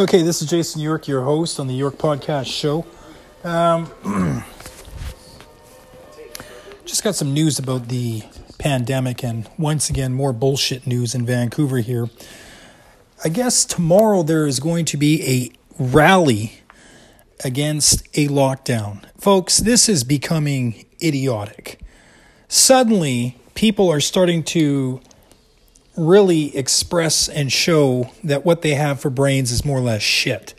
Okay, this is Jason York, your host on the York Podcast Show. Um, just got some news about the pandemic, and once again, more bullshit news in Vancouver here. I guess tomorrow there is going to be a rally against a lockdown. Folks, this is becoming idiotic. Suddenly, people are starting to really express and show that what they have for brains is more or less shit.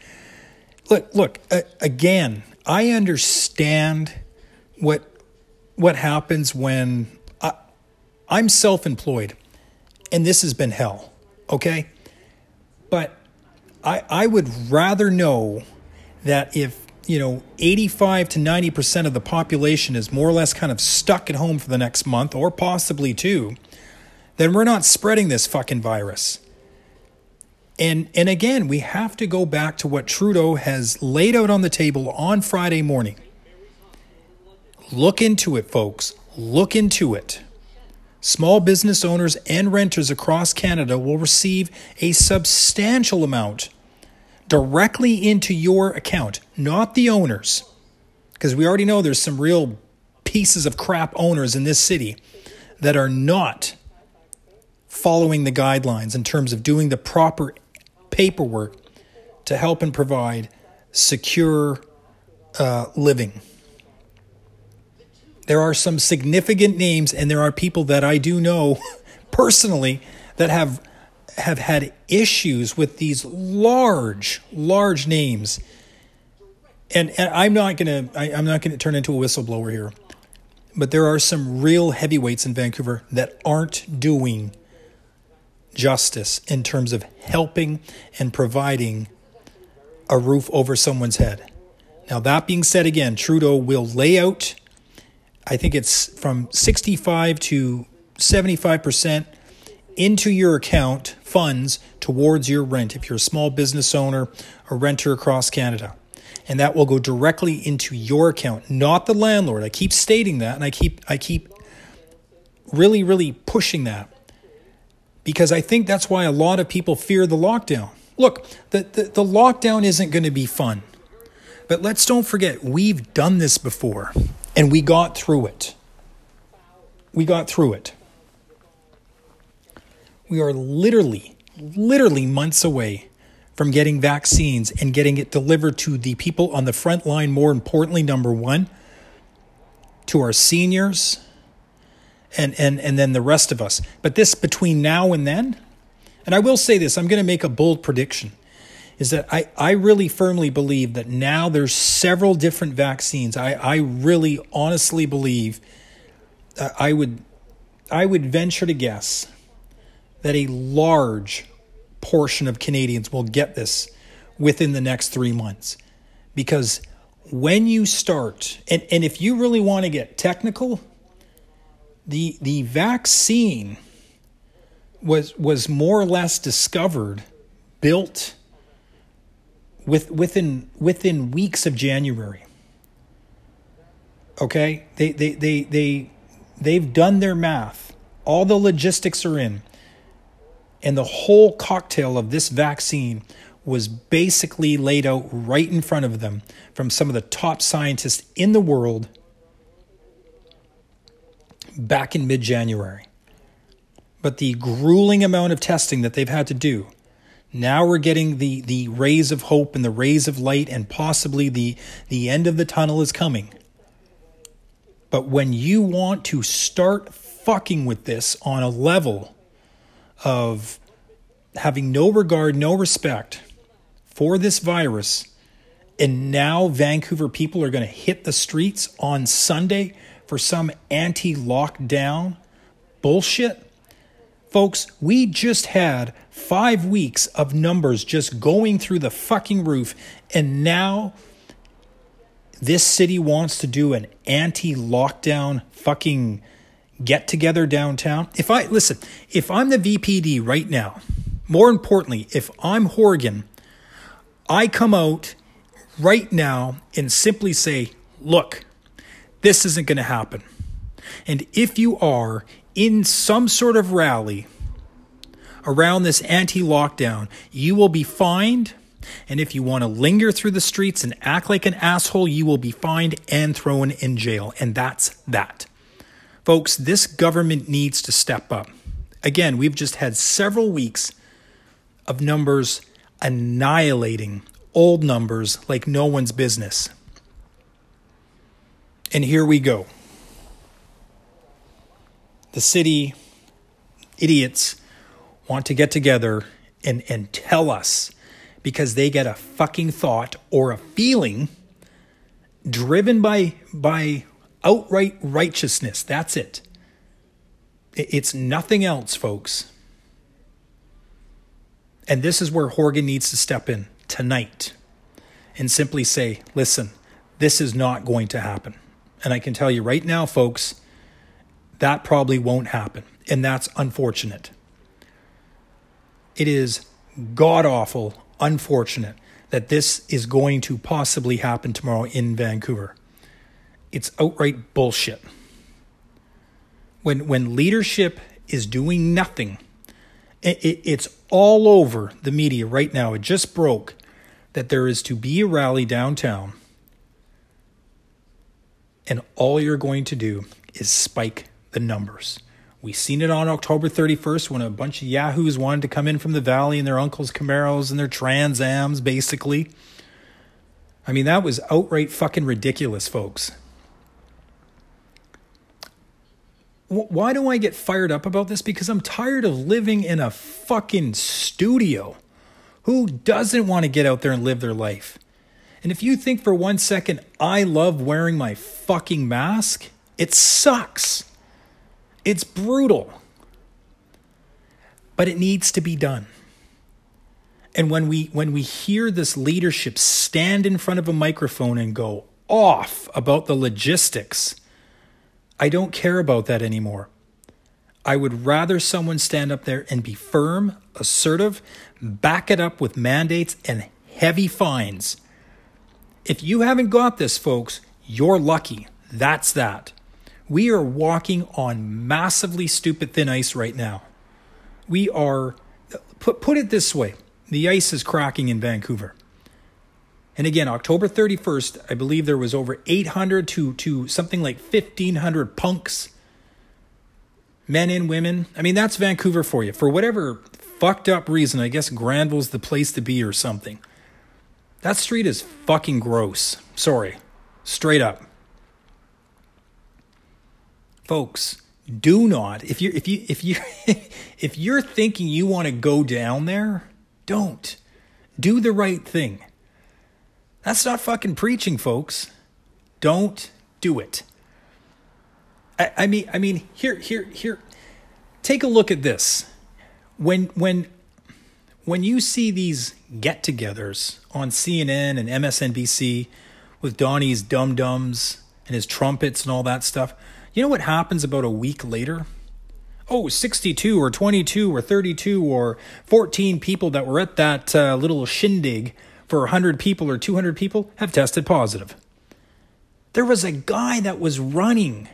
Look, look, uh, again, I understand what what happens when I, I'm self-employed and this has been hell, okay? But I I would rather know that if you know 85 to 90% of the population is more or less kind of stuck at home for the next month or possibly two then we're not spreading this fucking virus. And and again, we have to go back to what Trudeau has laid out on the table on Friday morning. Look into it, folks. Look into it. Small business owners and renters across Canada will receive a substantial amount directly into your account, not the owners. Because we already know there's some real pieces of crap owners in this city that are not following the guidelines in terms of doing the proper paperwork to help and provide secure uh, living. There are some significant names, and there are people that I do know personally that have have had issues with these large, large names. And, and I'm not gonna I'm not gonna turn into a whistleblower here, but there are some real heavyweights in Vancouver that aren't doing justice in terms of helping and providing a roof over someone's head. Now, that being said, again, Trudeau will lay out, I think it's from 65 to 75% into your account funds towards your rent if you're a small business owner or renter across Canada. And that will go directly into your account, not the landlord. I keep stating that and I keep I keep really really pushing that because I think that's why a lot of people fear the lockdown. Look, the, the, the lockdown isn't going to be fun. But let's don't forget, we've done this before and we got through it. We got through it. We are literally, literally months away from getting vaccines and getting it delivered to the people on the front line. More importantly, number one, to our seniors, and, and, and then the rest of us. But this between now and then, and I will say this, I'm going to make a bold prediction, is that I, I really firmly believe that now there's several different vaccines. I, I really honestly believe uh, I would I would venture to guess that a large portion of Canadians will get this within the next three months. Because when you start, and, and if you really want to get technical, the the vaccine was was more or less discovered, built with within within weeks of January. Okay? They they they they they've done their math. All the logistics are in. And the whole cocktail of this vaccine was basically laid out right in front of them from some of the top scientists in the world back in mid January. But the grueling amount of testing that they've had to do, now we're getting the, the rays of hope and the rays of light, and possibly the, the end of the tunnel is coming. But when you want to start fucking with this on a level of having no regard, no respect for this virus, and now Vancouver people are going to hit the streets on Sunday for some anti lockdown bullshit? Folks, we just had five weeks of numbers just going through the fucking roof, and now this city wants to do an anti lockdown fucking get together downtown. If I listen, if I'm the VPD right now, more importantly, if I'm Horgan, I come out right now and simply say, look, this isn't going to happen. And if you are in some sort of rally around this anti lockdown, you will be fined And if you want to linger through the streets and act like an asshole, you will be fined and thrown in jail. And that's that. Folks, this government needs to step up. Again, we've just had several weeks of numbers annihilating old numbers like no one's business. And here we go. The city idiots want to get together and, and tell us because they get a fucking thought or a feeling driven by by outright righteousness. That's it. It's nothing else, folks. And this is where Horgan needs to step in tonight and simply say, listen, this is not going to happen. And I can tell you right now, folks, that probably won't happen. And that's unfortunate. It is god awful, unfortunate that this is going to possibly happen tomorrow in Vancouver. It's outright bullshit. When when leadership is doing nothing, it, it, it's all over the media right now. It just broke that there is to be a rally downtown, and all you're going to do is spike the numbers. We seen it on October 31st when a bunch of yahoos wanted to come in from the valley in their uncle's Camaros and their Trans Ams, basically. I mean, that was outright fucking ridiculous, folks. Why do I get fired up about this? Because I'm tired of living in a fucking studio. Who doesn't want to get out there and live their life? And if you think for one second I love wearing my fucking mask, it sucks. It's brutal. But it needs to be done. And when we when we hear this leadership stand in front of a microphone and go off about the logistics, I don't care about that anymore. I would rather someone stand up there and be firm, assertive, back it up with mandates and heavy fines. If you haven't got this, folks, you're lucky. That's that. We are walking on massively stupid thin ice right now. We are, put, put it this way the ice is cracking in Vancouver. And again, October 31st, I believe there was over 800 to, to something like 1,500 punks, men and women. I mean, that's Vancouver for you. For whatever fucked up reason, I guess Granville's the place to be or something. That street is fucking gross. Sorry. Straight up. Folks do not if you if you if you if you're thinking you want to go down there don't. Do the right thing. That's not fucking preaching folks. Don't do it. I, I mean i mean here here here take a look at this. When when when you see these get-togethers on CNN and MSNBC with Donnie's dum dums and his trumpets and all that stuff, you know what happens about a week later? Oh, 62 or 22 or 32 or 14 people that were at that uh, little shindig for 100 people or 200 people have tested positive. There was a guy that was running,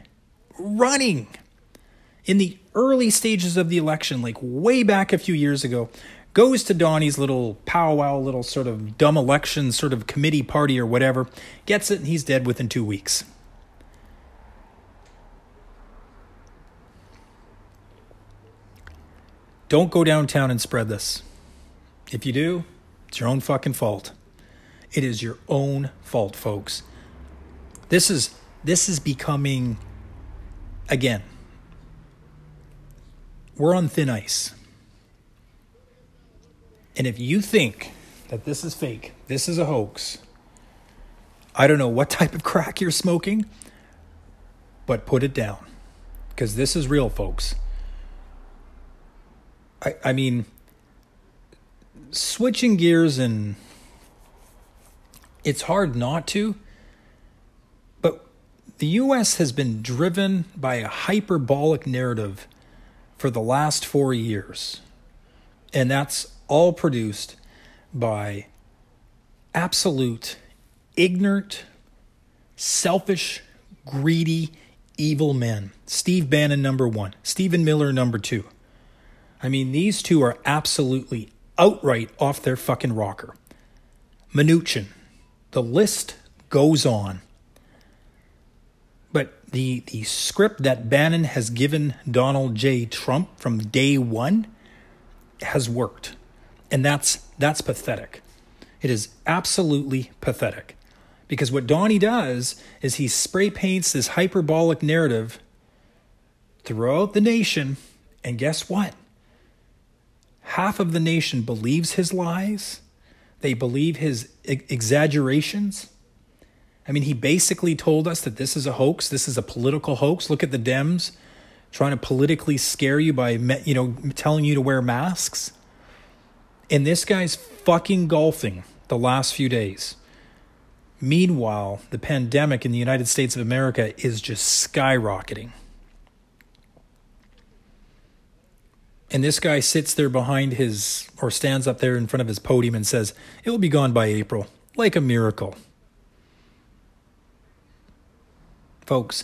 running in the early stages of the election, like way back a few years ago, goes to Donnie's little powwow, little sort of dumb election sort of committee party or whatever, gets it, and he's dead within two weeks. Don't go downtown and spread this. If you do, it's your own fucking fault. It is your own fault, folks. This is this is becoming again. We're on thin ice. And if you think that this is fake, this is a hoax, I don't know what type of crack you're smoking, but put it down. Because this is real, folks. I, I mean, switching gears and it's hard not to, but the US has been driven by a hyperbolic narrative for the last four years. And that's all produced by absolute, ignorant, selfish, greedy, evil men. Steve Bannon, number one. Stephen Miller, number two. I mean, these two are absolutely outright off their fucking rocker. Mnuchin. The list goes on. But the, the script that Bannon has given Donald J. Trump from day one has worked. And that's that's pathetic. It is absolutely pathetic. Because what Donnie does is he spray paints this hyperbolic narrative throughout the nation, and guess what? Half of the nation believes his lies. They believe his exaggerations. I mean, he basically told us that this is a hoax. This is a political hoax. Look at the Dems trying to politically scare you by, you know, telling you to wear masks. And this guy's fucking golfing the last few days. Meanwhile, the pandemic in the United States of America is just skyrocketing. And this guy sits there behind his, or stands up there in front of his podium and says, It will be gone by April, like a miracle. Folks,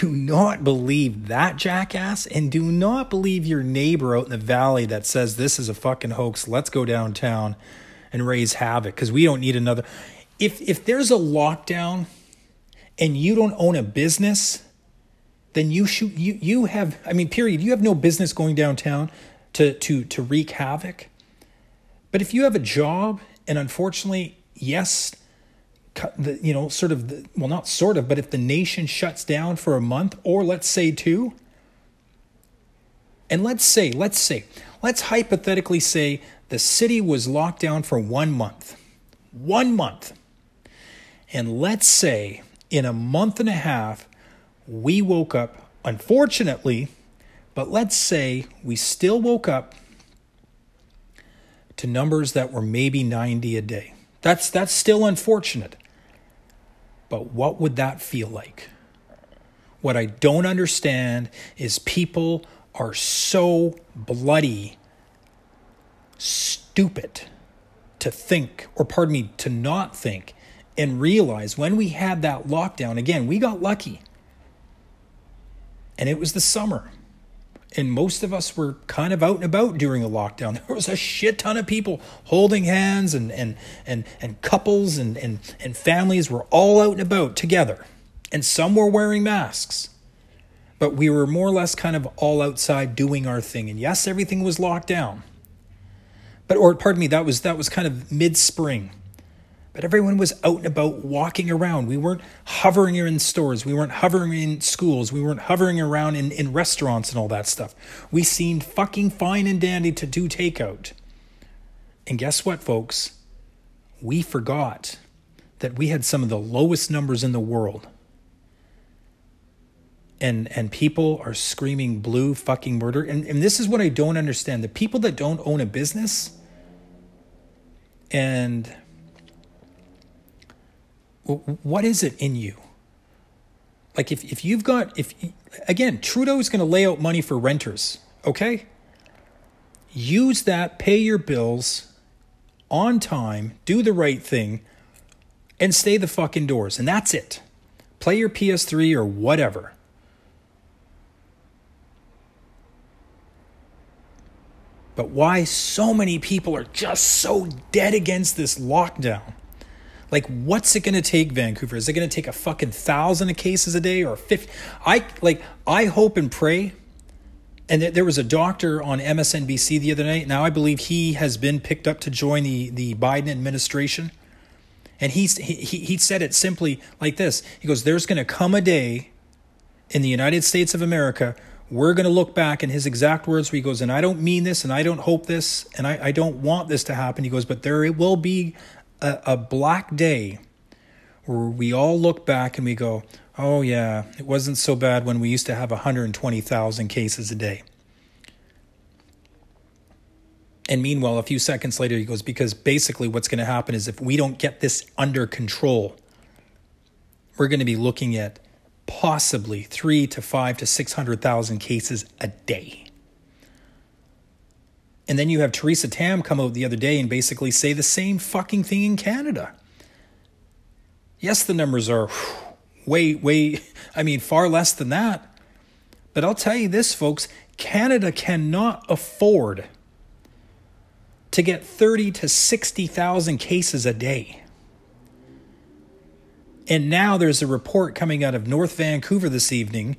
do not believe that jackass and do not believe your neighbor out in the valley that says this is a fucking hoax. Let's go downtown and raise havoc because we don't need another. If if there's a lockdown and you don't own a business, then you should you you have I mean period, you have no business going downtown to to to wreak havoc. But if you have a job and unfortunately, yes, the, you know, sort of, the, well, not sort of, but if the nation shuts down for a month, or let's say two, and let's say, let's say, let's hypothetically say the city was locked down for one month, one month, and let's say in a month and a half, we woke up, unfortunately, but let's say we still woke up to numbers that were maybe 90 a day. That's that's still unfortunate. But what would that feel like? What I don't understand is people are so bloody stupid to think, or pardon me, to not think and realize when we had that lockdown, again, we got lucky. And it was the summer and most of us were kind of out and about during the lockdown. There was a shit ton of people holding hands and and and, and couples and, and, and families were all out and about together. And some were wearing masks. But we were more or less kind of all outside doing our thing. And yes, everything was locked down. But or pardon me, that was that was kind of mid spring. But everyone was out and about walking around. We weren't hovering in stores. We weren't hovering in schools. We weren't hovering around in, in restaurants and all that stuff. We seemed fucking fine and dandy to do takeout. And guess what, folks? We forgot that we had some of the lowest numbers in the world. And, and people are screaming blue fucking murder. And, and this is what I don't understand. The people that don't own a business and what is it in you? Like if, if you've got if again Trudeau is going to lay out money for renters, okay? Use that, pay your bills on time, do the right thing, and stay the fuck indoors, and that's it. Play your PS3 or whatever. But why so many people are just so dead against this lockdown? Like, what's it going to take, Vancouver? Is it going to take a fucking thousand of cases a day or 50? I like, I hope and pray. And there was a doctor on MSNBC the other night. Now I believe he has been picked up to join the, the Biden administration. And he's, he, he said it simply like this He goes, There's going to come a day in the United States of America we're going to look back in his exact words where he goes, and I don't mean this, and I don't hope this, and I, I don't want this to happen. He goes, but there it will be a, a black day where we all look back and we go, oh, yeah, it wasn't so bad when we used to have 120,000 cases a day. And meanwhile, a few seconds later, he goes, because basically what's going to happen is if we don't get this under control, we're going to be looking at possibly three to five to 600,000 cases a day. And then you have Theresa Tam come out the other day and basically say the same fucking thing in Canada. Yes, the numbers are way, way, I mean, far less than that. But I'll tell you this, folks Canada cannot afford to get 30 to 60,000 cases a day. And now there's a report coming out of North Vancouver this evening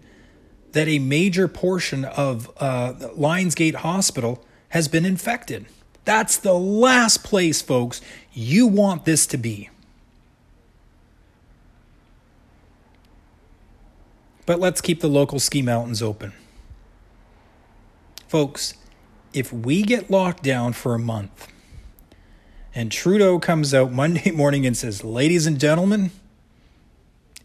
that a major portion of uh, Lionsgate Hospital has been infected. That's the last place, folks, you want this to be. But let's keep the local ski mountains open. Folks, if we get locked down for a month and Trudeau comes out Monday morning and says, Ladies and gentlemen,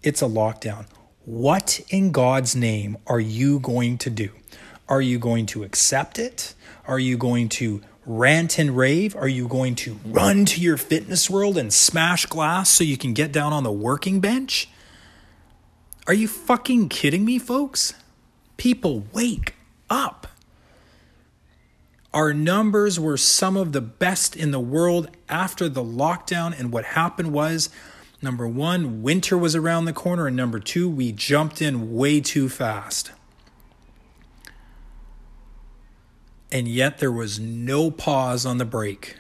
it's a lockdown. What in God's name are you going to do? Are you going to accept it? Are you going to rant and rave? Are you going to run to your fitness world and smash glass so you can get down on the working bench? Are you fucking kidding me, folks? People, wake up. Our numbers were some of the best in the world after the lockdown, and what happened was number one, winter was around the corner, and number two, we jumped in way too fast. And yet there was no pause on the brake.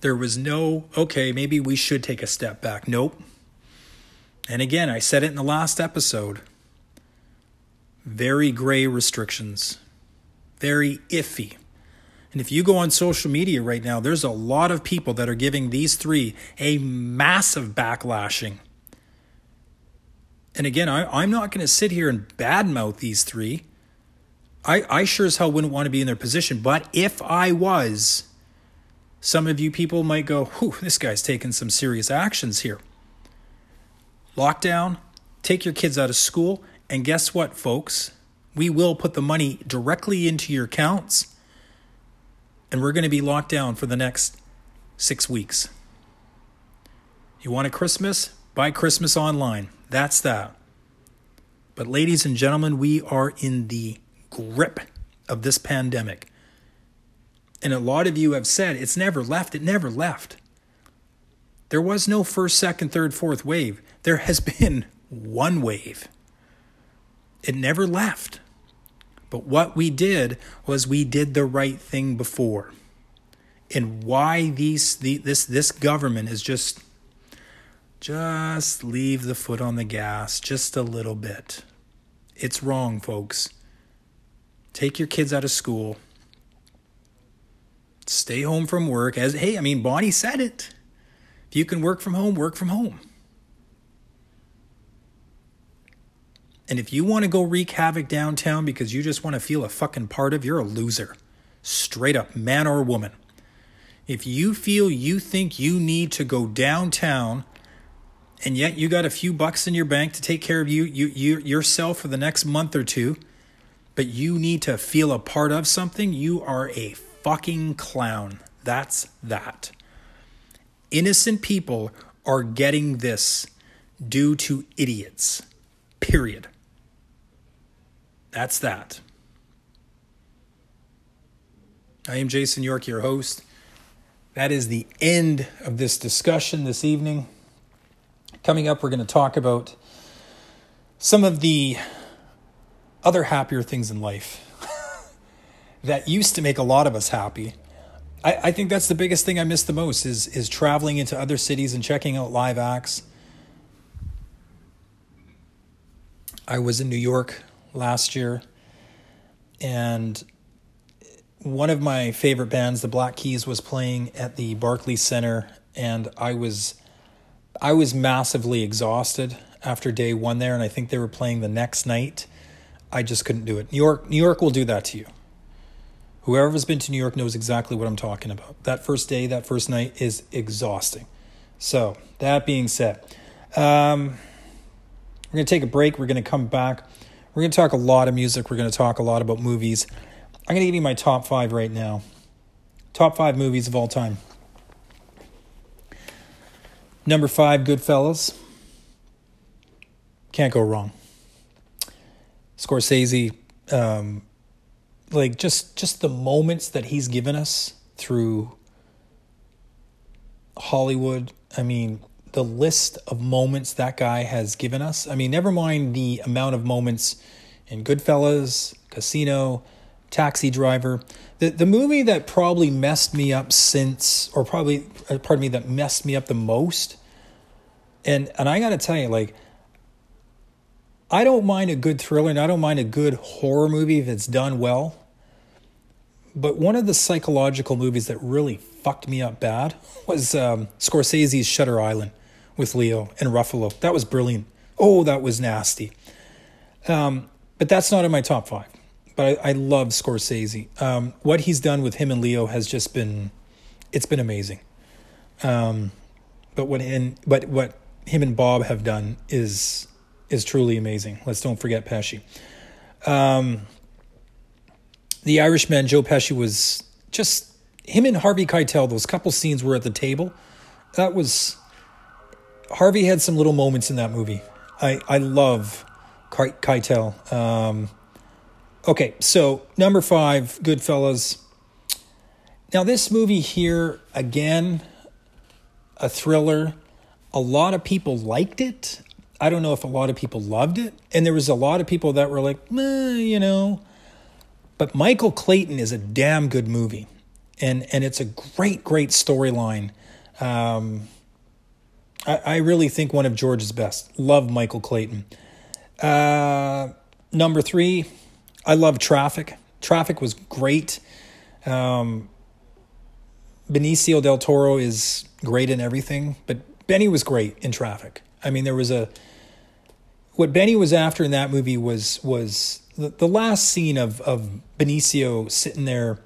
There was no, okay, maybe we should take a step back. Nope. And again, I said it in the last episode very gray restrictions, very iffy. And if you go on social media right now, there's a lot of people that are giving these three a massive backlashing. And again, I, am not going to sit here and badmouth these three. I, I sure as hell wouldn't want to be in their position. But if I was, some of you people might go, whew, this guy's taking some serious actions here lockdown, take your kids out of school, and guess what, folks? We will put the money directly into your accounts, and we're going to be locked down for the next six weeks. You want a Christmas? Buy Christmas online. That's that. But, ladies and gentlemen, we are in the grip of this pandemic. And a lot of you have said it's never left. It never left. There was no first, second, third, fourth wave. There has been one wave. It never left. But what we did was we did the right thing before. And why these the, this this government is just just leave the foot on the gas just a little bit. It's wrong, folks. Take your kids out of school. Stay home from work as hey, I mean Bonnie said it. If you can work from home, work from home. And if you want to go wreak havoc downtown because you just want to feel a fucking part of, you're a loser. Straight up, man or woman. If you feel you think you need to go downtown and yet you got a few bucks in your bank to take care of you, you, you yourself for the next month or two, but you need to feel a part of something, you are a fucking clown. That's that. Innocent people are getting this due to idiots. Period. That's that. I am Jason York, your host. That is the end of this discussion this evening. Coming up, we're going to talk about some of the other happier things in life that used to make a lot of us happy I, I think that's the biggest thing I miss the most is is traveling into other cities and checking out live acts. I was in New York last year, and one of my favorite bands, the Black Keys, was playing at the Barclays Center, and I was I was massively exhausted after day one there, and I think they were playing the next night. I just couldn't do it. New York, New York will do that to you. Whoever's been to New York knows exactly what I'm talking about. That first day, that first night is exhausting. So, that being said, um, we're going to take a break. We're going to come back. We're going to talk a lot of music. We're going to talk a lot about movies. I'm going to give you my top five right now. Top five movies of all time. Number five, Goodfellas. Can't go wrong. Scorsese, um, like just just the moments that he's given us through Hollywood. I mean, the list of moments that guy has given us. I mean, never mind the amount of moments in Goodfellas, Casino, Taxi Driver. The the movie that probably messed me up since, or probably, uh, pardon me, that messed me up the most. And and I got to tell you, like, I don't mind a good thriller, and I don't mind a good horror movie if it's done well. But one of the psychological movies that really fucked me up bad was um, Scorsese's Shutter Island with Leo and Ruffalo. That was brilliant. Oh, that was nasty. Um, but that's not in my top five. But I, I love Scorsese. Um, what he's done with him and Leo has just been, it's been amazing. Um, but what in, but what him and Bob have done is is truly amazing. Let's don't forget Pesci. Um, the Irishman, Joe Pesci was just him and Harvey Keitel. Those couple scenes were at the table. That was Harvey had some little moments in that movie. I I love Keitel. Um, okay, so number five, Goodfellas. Now this movie here again, a thriller. A lot of people liked it. I don't know if a lot of people loved it, and there was a lot of people that were like, eh, you know. But Michael Clayton is a damn good movie, and and it's a great great storyline. Um, I, I really think one of George's best. Love Michael Clayton. Uh, number three, I love Traffic. Traffic was great. Um, Benicio del Toro is great in everything, but Benny was great in Traffic. I mean, there was a what Benny was after in that movie was was the, the last scene of of Benicio sitting there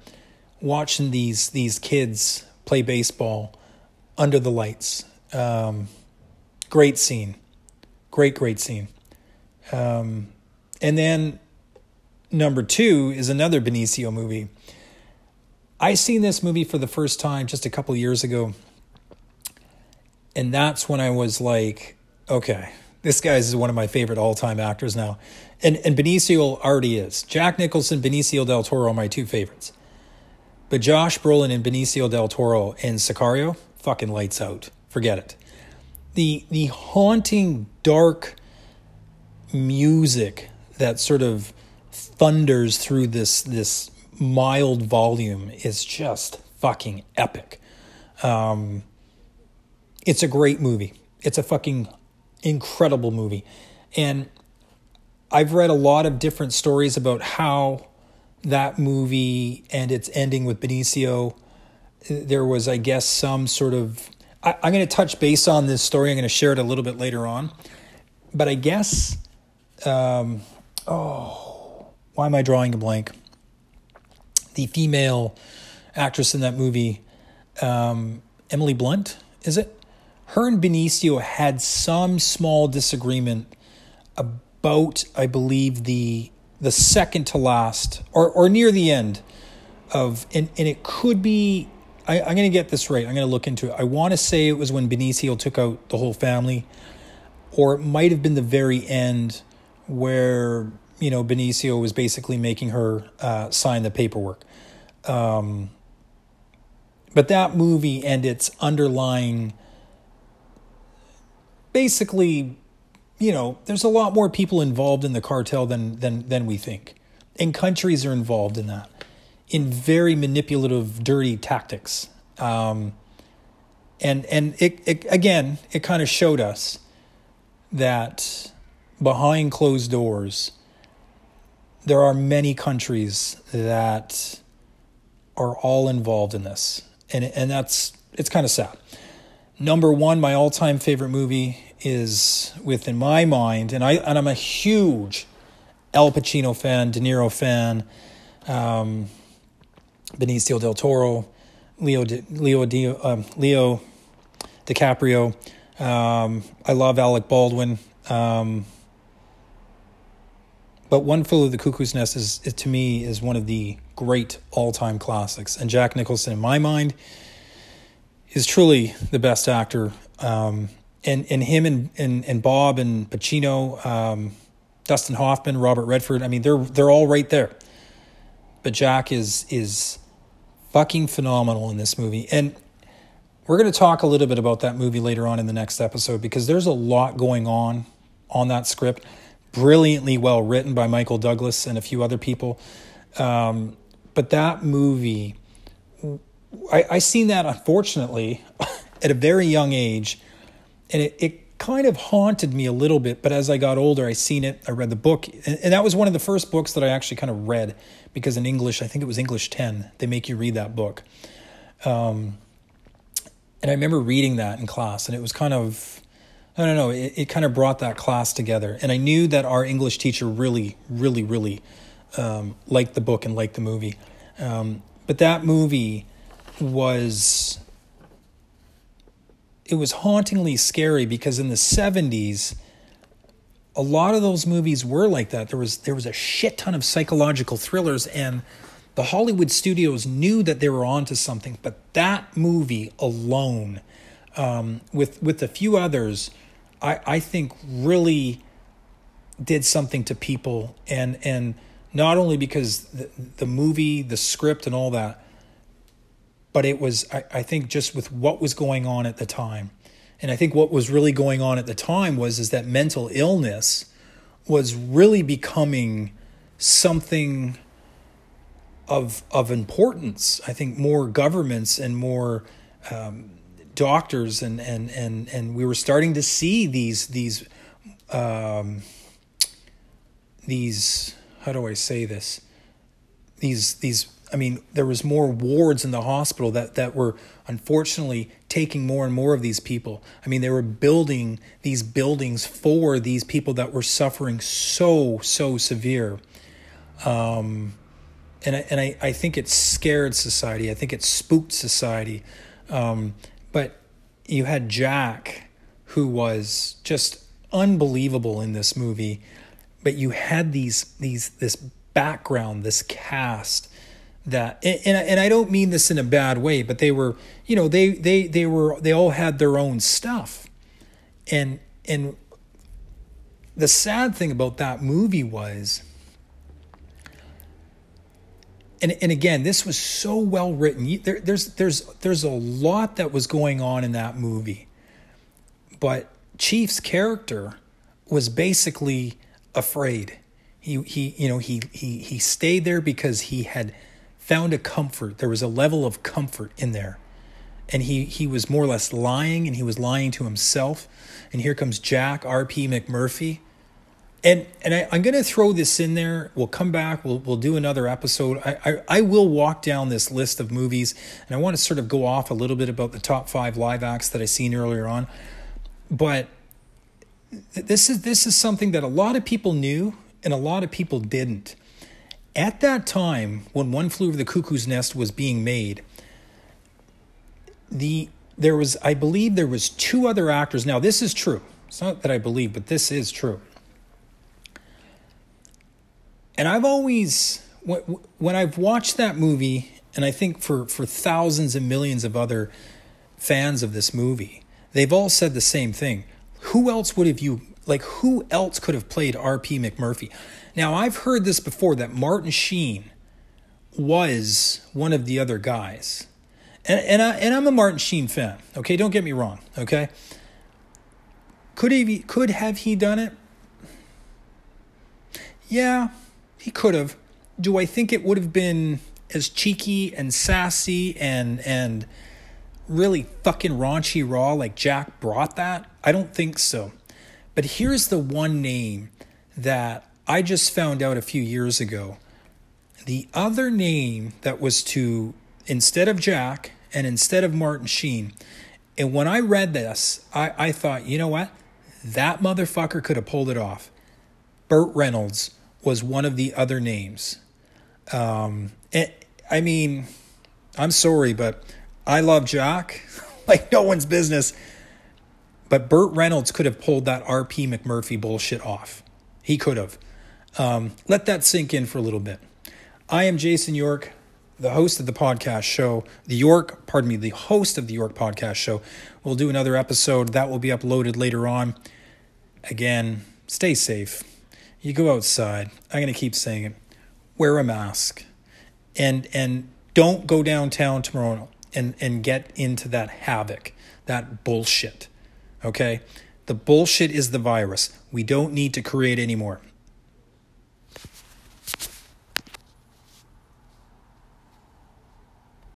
watching these these kids play baseball under the lights um, great scene. Great, great scene. Um, and then number two is another Benicio movie. I seen this movie for the first time just a couple years ago. And that's when I was like, okay, this guy is one of my favorite all time actors now. And, and Benicio already is. Jack Nicholson, Benicio del Toro are my two favorites. But Josh Brolin and Benicio del Toro in Sicario, fucking lights out. Forget it. The the haunting dark music that sort of thunders through this this mild volume is just fucking epic. Um, it's a great movie. It's a fucking incredible movie. And I've read a lot of different stories about how that movie and its ending with Benicio. There was, I guess, some sort of I, am going to touch base on this story. I'm going to share it a little bit later on. But I guess, um, oh, why am I drawing a blank? The female actress in that movie, um, Emily Blunt, is it? Her and Benicio had some small disagreement about, I believe, the the second to last or or near the end of, and and it could be I, going to get this right. I'm going to look into it. I want to say it was when Benicio took out the whole family, or it might have been the very end where you know Benicio was basically making her uh, sign the paperwork. Um, but that movie and its underlying, basically, you know, there's a lot more people involved in the cartel than than than we think, and countries are involved in that in very manipulative, dirty tactics. Um, and and it, it again, it kind of showed us that behind closed doors, there are many countries that are all involved in this, and and that's it's kind of sad. Number one, my all-time favorite movie is within my mind, and I and I'm a huge Al Pacino fan, De Niro fan. Um, Benicio del Toro, Leo Di, Leo Di, um, Leo DiCaprio. Um, I love Alec Baldwin. Um, but One Flew Over the Cuckoo's Nest is, is, to me is one of the great all-time classics. And Jack Nicholson, in my mind, is truly the best actor. Um, and and him and, and and Bob and Pacino, um, Dustin Hoffman, Robert Redford. I mean, they're they're all right there. But Jack is is fucking phenomenal in this movie. And we're going to talk a little bit about that movie later on in the next episode because there's a lot going on on that script. Brilliantly well written by Michael Douglas and a few other people. Um, but that movie, I, I seen that unfortunately at a very young age, and it, it kind of haunted me a little bit. But as I got older, I seen it. I read the book, and, and that was one of the first books that I actually kind of read because in English, I think it was English ten, they make you read that book. Um, and I remember reading that in class, and it was kind of I don't know, it, it kind of brought that class together. And I knew that our English teacher really, really, really um, liked the book and liked the movie. Um, but that movie was it was hauntingly scary because in the 70s a lot of those movies were like that. There was there was a shit ton of psychological thrillers and the Hollywood studios knew that they were onto something but that movie alone um, with with a few others I, I think really did something to people. And and not only because the, the movie the script and all that but it was I, I think just with what was going on at the time. And i think what was really going on at the time was is that mental illness was really becoming something of of importance i think more governments and more um, doctors and and and and we were starting to see these these um, these how do I say this? These these I mean there was more wards in the hospital that that were unfortunately taking more and more of these people. I mean they were building these buildings for these people that were suffering so so severe. Um, and I, and I, I think it scared society. I think it spooked society. Um, but you had Jack, who was just unbelievable in this movie. But you had these these this background, this cast that and, and I don't mean this in a bad way, but they were you know they they they were they all had their own stuff, and and the sad thing about that movie was and and again, this was so well written. There, there's there's there's a lot that was going on in that movie, but Chief's character was basically afraid. He he you know he he he stayed there because he had found a comfort. There was a level of comfort in there, and he he was more or less lying, and he was lying to himself. And here comes Jack R.P. McMurphy and and I, am going to throw this in there. We'll come back. We'll we'll do another episode. I, I, I will walk down this list of movies, and I want to sort of go off a little bit about the top five live acts that I seen earlier on. But this is this is something that a lot of people knew and a lot of people didn't. At that time, when One Flew Over the Cuckoo's Nest was being made, the there was I believe there was two other actors. Now this is true. It's not that I believe, but this is true and I've always when I've watched that movie, and I think for for thousands and millions of other fans of this movie, they've all said the same thing. Who else would have you like? Who else could have played R.P. McMurphy? Now I've heard this before that Martin Sheen was one of the other guys, and and I and I'm a Martin Sheen fan. Okay, don't get me wrong. Okay, could he could have he done it? Yeah, he could have. Do I think it would have been as cheeky and sassy and and really fucking raunchy raw like Jack brought that? I don't think so. But here's the one name that I just found out a few years ago. The other name that was to instead of Jack and instead of Martin Sheen. And when I read this, I, I thought, you know what? That motherfucker could have pulled it off. Burt Reynolds was one of the other names. Um, I mean, I'm sorry, but I love Jack like no one's business. But Burt Reynolds could have pulled that RP McMurphy bullshit off. He could have. Um, let that sink in for a little bit. I am Jason York, the host of the podcast show. The York, pardon me, the host of the York podcast show. We'll do another episode that will be uploaded later on. Again, stay safe you go outside. I'm going to keep saying it. Wear a mask, and and don't go downtown tomorrow and and get into that havoc, that bullshit. Okay, the bullshit is the virus. We don't need to create anymore.